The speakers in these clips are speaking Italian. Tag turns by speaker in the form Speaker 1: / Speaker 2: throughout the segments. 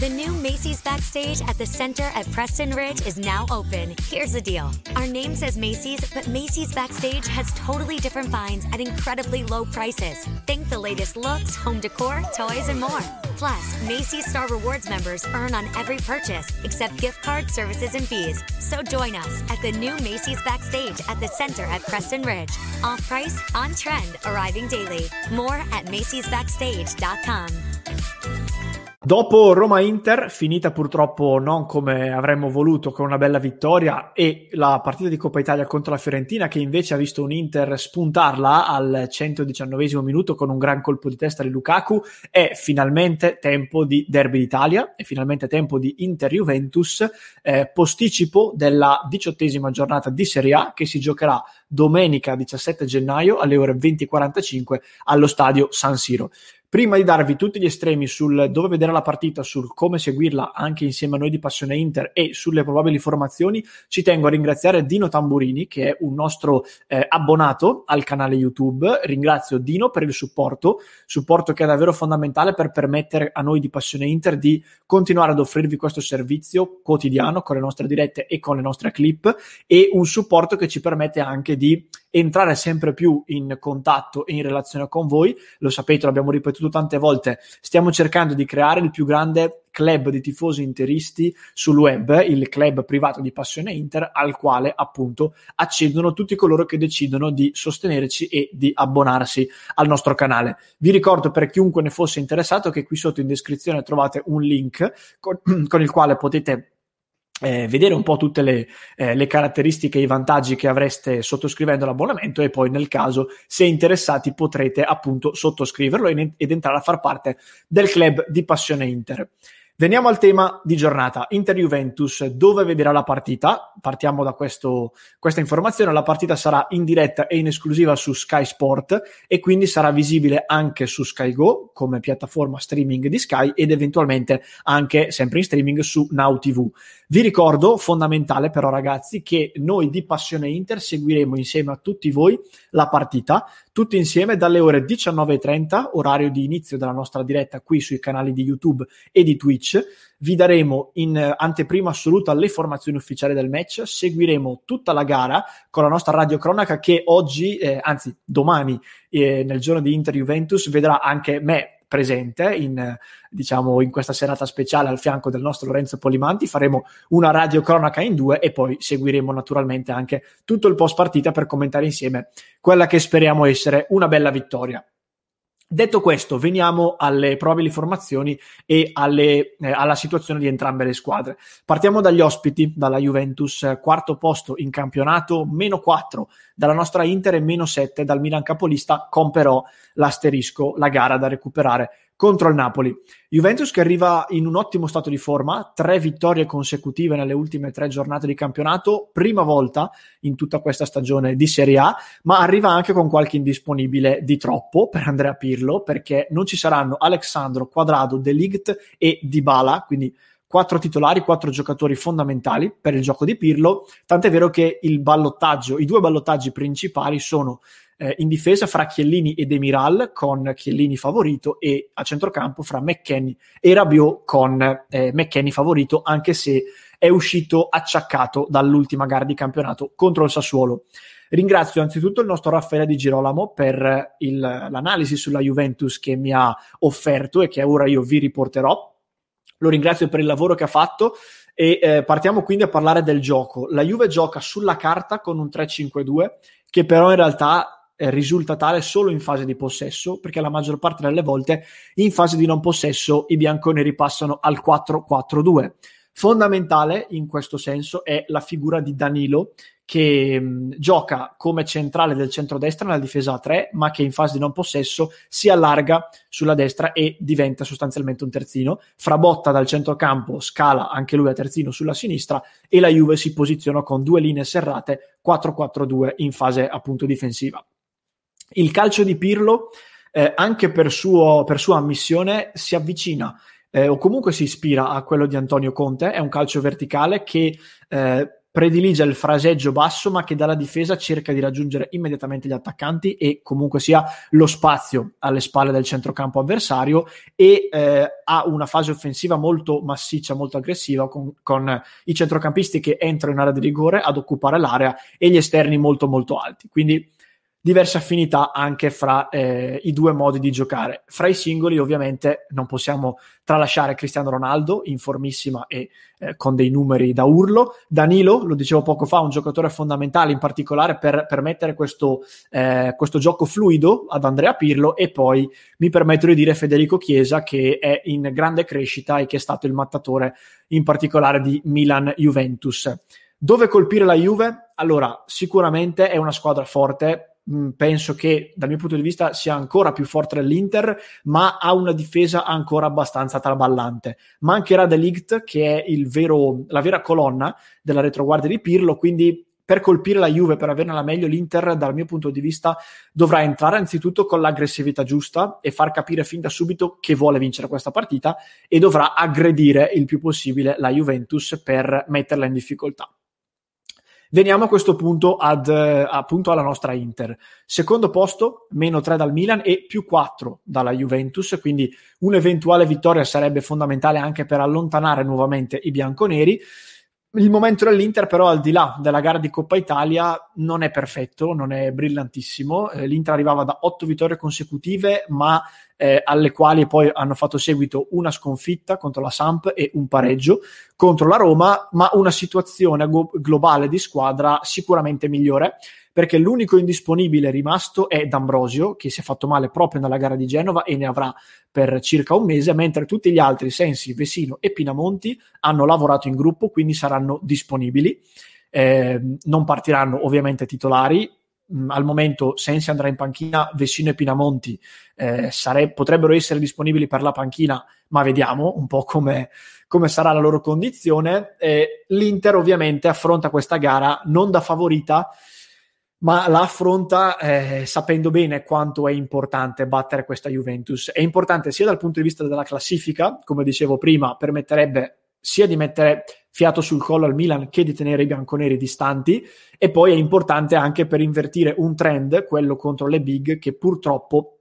Speaker 1: The new Macy's Backstage at the Center at Preston Ridge is now open. Here's the deal our name says Macy's, but Macy's Backstage has totally different finds at incredibly low prices. Think the latest looks, home decor, toys, and more. Plus, Macy's Star Rewards members earn on every purchase, except gift card services and fees. So join us at the new Macy's Backstage at the Center at Preston Ridge. Off price, on trend, arriving daily. More at Macy'sBackstage.com.
Speaker 2: Dopo Roma-Inter, finita purtroppo non come avremmo voluto con una bella vittoria e la partita di Coppa Italia contro la Fiorentina che invece ha visto un Inter spuntarla al 119 minuto con un gran colpo di testa di Lukaku, è finalmente tempo di Derby d'Italia, è finalmente tempo di Inter-Juventus, eh, posticipo della diciottesima giornata di Serie A che si giocherà domenica 17 gennaio alle ore 20.45 allo stadio San Siro. Prima di darvi tutti gli estremi sul dove vedere la partita, sul come seguirla anche insieme a noi di Passione Inter e sulle probabili formazioni, ci tengo a ringraziare Dino Tamburini, che è un nostro eh, abbonato al canale YouTube. Ringrazio Dino per il supporto, supporto che è davvero fondamentale per permettere a noi di Passione Inter di continuare ad offrirvi questo servizio quotidiano con le nostre dirette e con le nostre clip e un supporto che ci permette anche di entrare sempre più in contatto e in relazione con voi. Lo sapete, l'abbiamo ripetuto tante volte, stiamo cercando di creare il più grande club di tifosi interisti sul web, il club privato di Passione Inter, al quale appunto accedono tutti coloro che decidono di sostenerci e di abbonarsi al nostro canale. Vi ricordo per chiunque ne fosse interessato che qui sotto in descrizione trovate un link con, con il quale potete eh, vedere un po' tutte le, eh, le, caratteristiche e i vantaggi che avreste sottoscrivendo l'abbonamento e poi nel caso se interessati potrete appunto sottoscriverlo ed entrare a far parte del club di Passione Inter. Veniamo al tema di giornata, Inter-Juventus, dove vedrà la partita? Partiamo da questo, questa informazione, la partita sarà in diretta e in esclusiva su Sky Sport e quindi sarà visibile anche su Sky Go come piattaforma streaming di Sky ed eventualmente anche sempre in streaming su Now TV. Vi ricordo, fondamentale però ragazzi, che noi di Passione Inter seguiremo insieme a tutti voi la partita, tutti insieme dalle ore 19.30, orario di inizio della nostra diretta qui sui canali di YouTube e di Twitch. Vi daremo in anteprima assoluta le formazioni ufficiali del match, seguiremo tutta la gara con la nostra radiocronaca che oggi, eh, anzi domani, eh, nel giorno di Inter Juventus, vedrà anche me presente in, diciamo, in questa serata speciale al fianco del nostro Lorenzo Polimanti. Faremo una radio cronaca in due e poi seguiremo naturalmente anche tutto il post partita per commentare insieme quella che speriamo essere una bella vittoria. Detto questo, veniamo alle probabili formazioni e alle, eh, alla situazione di entrambe le squadre. Partiamo dagli ospiti, dalla Juventus, quarto posto in campionato, meno 4 dalla nostra Inter e meno 7 dal Milan capolista, con però l'asterisco, la gara da recuperare contro il Napoli. Juventus che arriva in un ottimo stato di forma, tre vittorie consecutive nelle ultime tre giornate di campionato, prima volta in tutta questa stagione di Serie A, ma arriva anche con qualche indisponibile di troppo per Andrea Pirlo, perché non ci saranno Alexandro, Quadrado, De Ligt e Dybala, quindi quattro titolari, quattro giocatori fondamentali per il gioco di Pirlo, tant'è vero che il ballottaggio, i due ballottaggi principali sono eh, in difesa fra Chiellini e Demiral con Chiellini favorito e a centrocampo fra McKenny e Rabiot con eh, McKenny favorito anche se è uscito acciaccato dall'ultima gara di campionato contro il Sassuolo. Ringrazio anzitutto il nostro Raffaele Di Girolamo per il, l'analisi sulla Juventus che mi ha offerto e che ora io vi riporterò. Lo ringrazio per il lavoro che ha fatto e eh, partiamo quindi a parlare del gioco. La Juve gioca sulla carta con un 3-5-2 che però in realtà eh, risulta tale solo in fase di possesso perché la maggior parte delle volte in fase di non possesso i bianconeri passano al 4-4-2. Fondamentale in questo senso è la figura di Danilo che mh, gioca come centrale del centrodestra nella difesa a 3, ma che in fase di non possesso si allarga sulla destra e diventa sostanzialmente un terzino. Frabotta dal centrocampo, scala anche lui a terzino sulla sinistra e la Juve si posiziona con due linee serrate 4-4-2 in fase appunto difensiva. Il calcio di Pirlo, eh, anche per, suo, per sua ammissione, si avvicina eh, o comunque si ispira a quello di Antonio Conte, è un calcio verticale che eh, predilige il fraseggio basso ma che dalla difesa cerca di raggiungere immediatamente gli attaccanti e comunque sia lo spazio alle spalle del centrocampo avversario e eh, ha una fase offensiva molto massiccia, molto aggressiva con, con, i centrocampisti che entrano in area di rigore ad occupare l'area e gli esterni molto molto alti. Quindi diverse affinità anche fra eh, i due modi di giocare. Fra i singoli, ovviamente, non possiamo tralasciare Cristiano Ronaldo, in formissima e eh, con dei numeri da urlo. Danilo, lo dicevo poco fa, un giocatore fondamentale, in particolare per permettere questo, eh, questo gioco fluido ad Andrea Pirlo. E poi mi permetto di dire Federico Chiesa, che è in grande crescita e che è stato il mattatore, in particolare di Milan-Juventus. Dove colpire la Juve? Allora, sicuramente è una squadra forte, Mm, penso che dal mio punto di vista sia ancora più forte dell'Inter, ma ha una difesa ancora abbastanza traballante. Mancherà De Ligt, che è vero, la vera colonna della retroguardia di Pirlo, quindi per colpire la Juve, per averne la meglio, l'Inter, dal mio punto di vista, dovrà entrare anzitutto con l'aggressività giusta e far capire fin da subito che vuole vincere questa partita e dovrà aggredire il più possibile la Juventus per metterla in difficoltà. Veniamo a questo punto ad, eh, appunto alla nostra Inter. Secondo posto, meno 3 dal Milan e più 4 dalla Juventus, quindi un'eventuale vittoria sarebbe fondamentale anche per allontanare nuovamente i bianconeri. Il momento dell'Inter, però, al di là della gara di Coppa Italia, non è perfetto, non è brillantissimo. Eh, L'Inter arrivava da otto vittorie consecutive, ma eh, alle quali poi hanno fatto seguito una sconfitta contro la Samp e un pareggio contro la Roma, ma una situazione globale di squadra sicuramente migliore perché l'unico indisponibile rimasto è D'Ambrosio, che si è fatto male proprio nella gara di Genova e ne avrà per circa un mese, mentre tutti gli altri, Sensi, Vesino e Pinamonti, hanno lavorato in gruppo, quindi saranno disponibili. Eh, non partiranno ovviamente titolari, Mm, al momento Sensi andrà in panchina, Vessino e Pinamonti eh, sare- potrebbero essere disponibili per la panchina, ma vediamo un po' come, come sarà la loro condizione. Eh, L'Inter ovviamente affronta questa gara non da favorita, ma la affronta eh, sapendo bene quanto è importante battere questa Juventus. È importante sia dal punto di vista della classifica, come dicevo prima, permetterebbe sia di mettere fiato sul collo al Milan che di tenere i bianconeri distanti e poi è importante anche per invertire un trend, quello contro le big, che purtroppo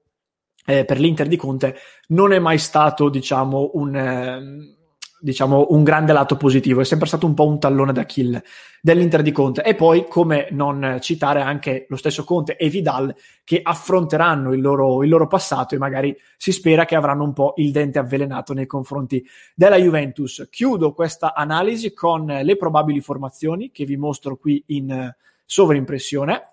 Speaker 2: eh, per l'Inter di Conte non è mai stato diciamo un... Eh, diciamo, un grande lato positivo, è sempre stato un po' un tallone d'Achille dell'Inter di Conte. E poi, come non citare anche lo stesso Conte e Vidal che affronteranno il loro, il loro passato e magari si spera che avranno un po' il dente avvelenato nei confronti della Juventus. Chiudo questa analisi con le probabili formazioni che vi mostro qui in sovrimpressione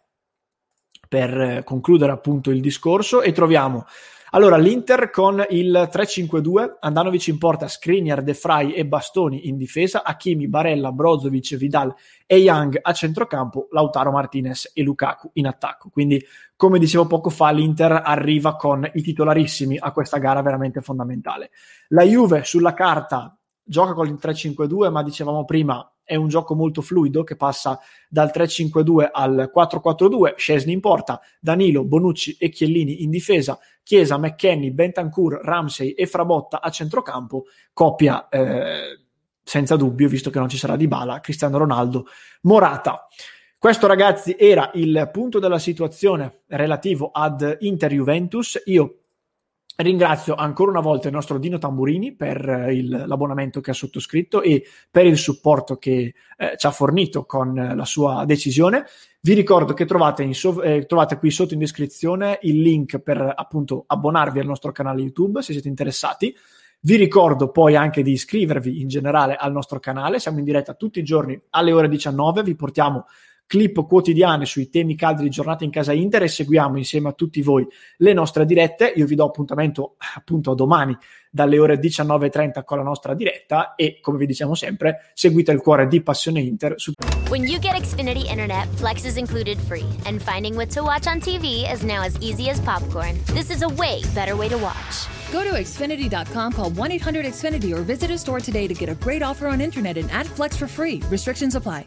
Speaker 2: per concludere appunto il discorso e troviamo allora, l'Inter con il 3-5-2, Andanovic in porta, Skriniar, De Frey e Bastoni in difesa, Hakimi, Barella, Brozovic, Vidal e Young a centrocampo, Lautaro Martinez e Lukaku in attacco. Quindi, come dicevo poco fa, l'Inter arriva con i titolarissimi a questa gara veramente fondamentale. La Juve sulla carta gioca con il 3-5-2, ma dicevamo prima è un gioco molto fluido che passa dal 3-5-2 al 4-4-2, Scesni in porta, Danilo, Bonucci e Chiellini in difesa, Chiesa, McKenny, Bentancur, Ramsey e Frabotta a centrocampo, coppia eh, senza dubbio, visto che non ci sarà Di Bala, Cristiano Ronaldo, Morata. Questo ragazzi era il punto della situazione relativo ad Inter Juventus. Io Ringrazio ancora una volta il nostro Dino Tamburini per eh, il, l'abbonamento che ha sottoscritto e per il supporto che eh, ci ha fornito con la sua decisione. Vi ricordo che trovate, so- eh, trovate, qui sotto in descrizione il link per appunto abbonarvi al nostro canale YouTube se siete interessati. Vi ricordo poi anche di iscrivervi in generale al nostro canale. Siamo in diretta tutti i giorni alle ore 19. Vi portiamo clip quotidiane sui temi caldi di giornata in casa Inter e seguiamo insieme a tutti voi le nostre dirette. Io vi do appuntamento appunto domani dalle ore 19.30 con la nostra diretta e come vi diciamo sempre seguite il cuore di Passione Inter su
Speaker 3: When you get Xfinity Internet, Flex is included free and finding what to watch on TV is now as easy as popcorn. This is a way better way to watch.
Speaker 4: Go to Xfinity.com, call 1 800 Xfinity, or visit a store today to get a great offer on internet and add Flex for free. Restrictions apply.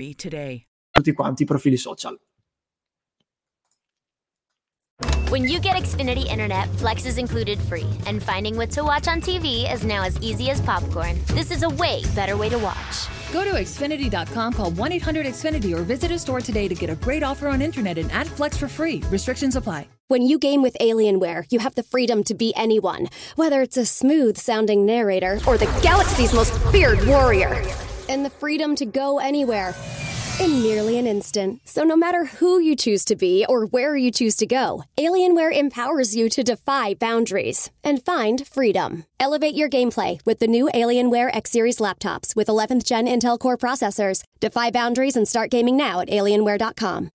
Speaker 5: 1-888-RECOVERY today.
Speaker 2: Tutti quanti i profili social.
Speaker 3: When you get Xfinity Internet, Flex is included free, and finding what to watch on TV is now as easy as popcorn. This is a way better way to watch.
Speaker 4: Go to Xfinity.com, call 1 800 Xfinity, or visit a store today to get a great offer on internet and add Flex for free. Restrictions apply.
Speaker 6: When you game with Alienware, you have the freedom to be anyone, whether it's a smooth sounding narrator or the galaxy's most feared warrior, and the freedom to go anywhere in nearly an instant. So no matter who you choose to be or where you choose to go, Alienware empowers you to defy boundaries and find freedom. Elevate your gameplay with the new Alienware X Series laptops with 11th gen Intel Core processors. Defy boundaries and start gaming now at alienware.com.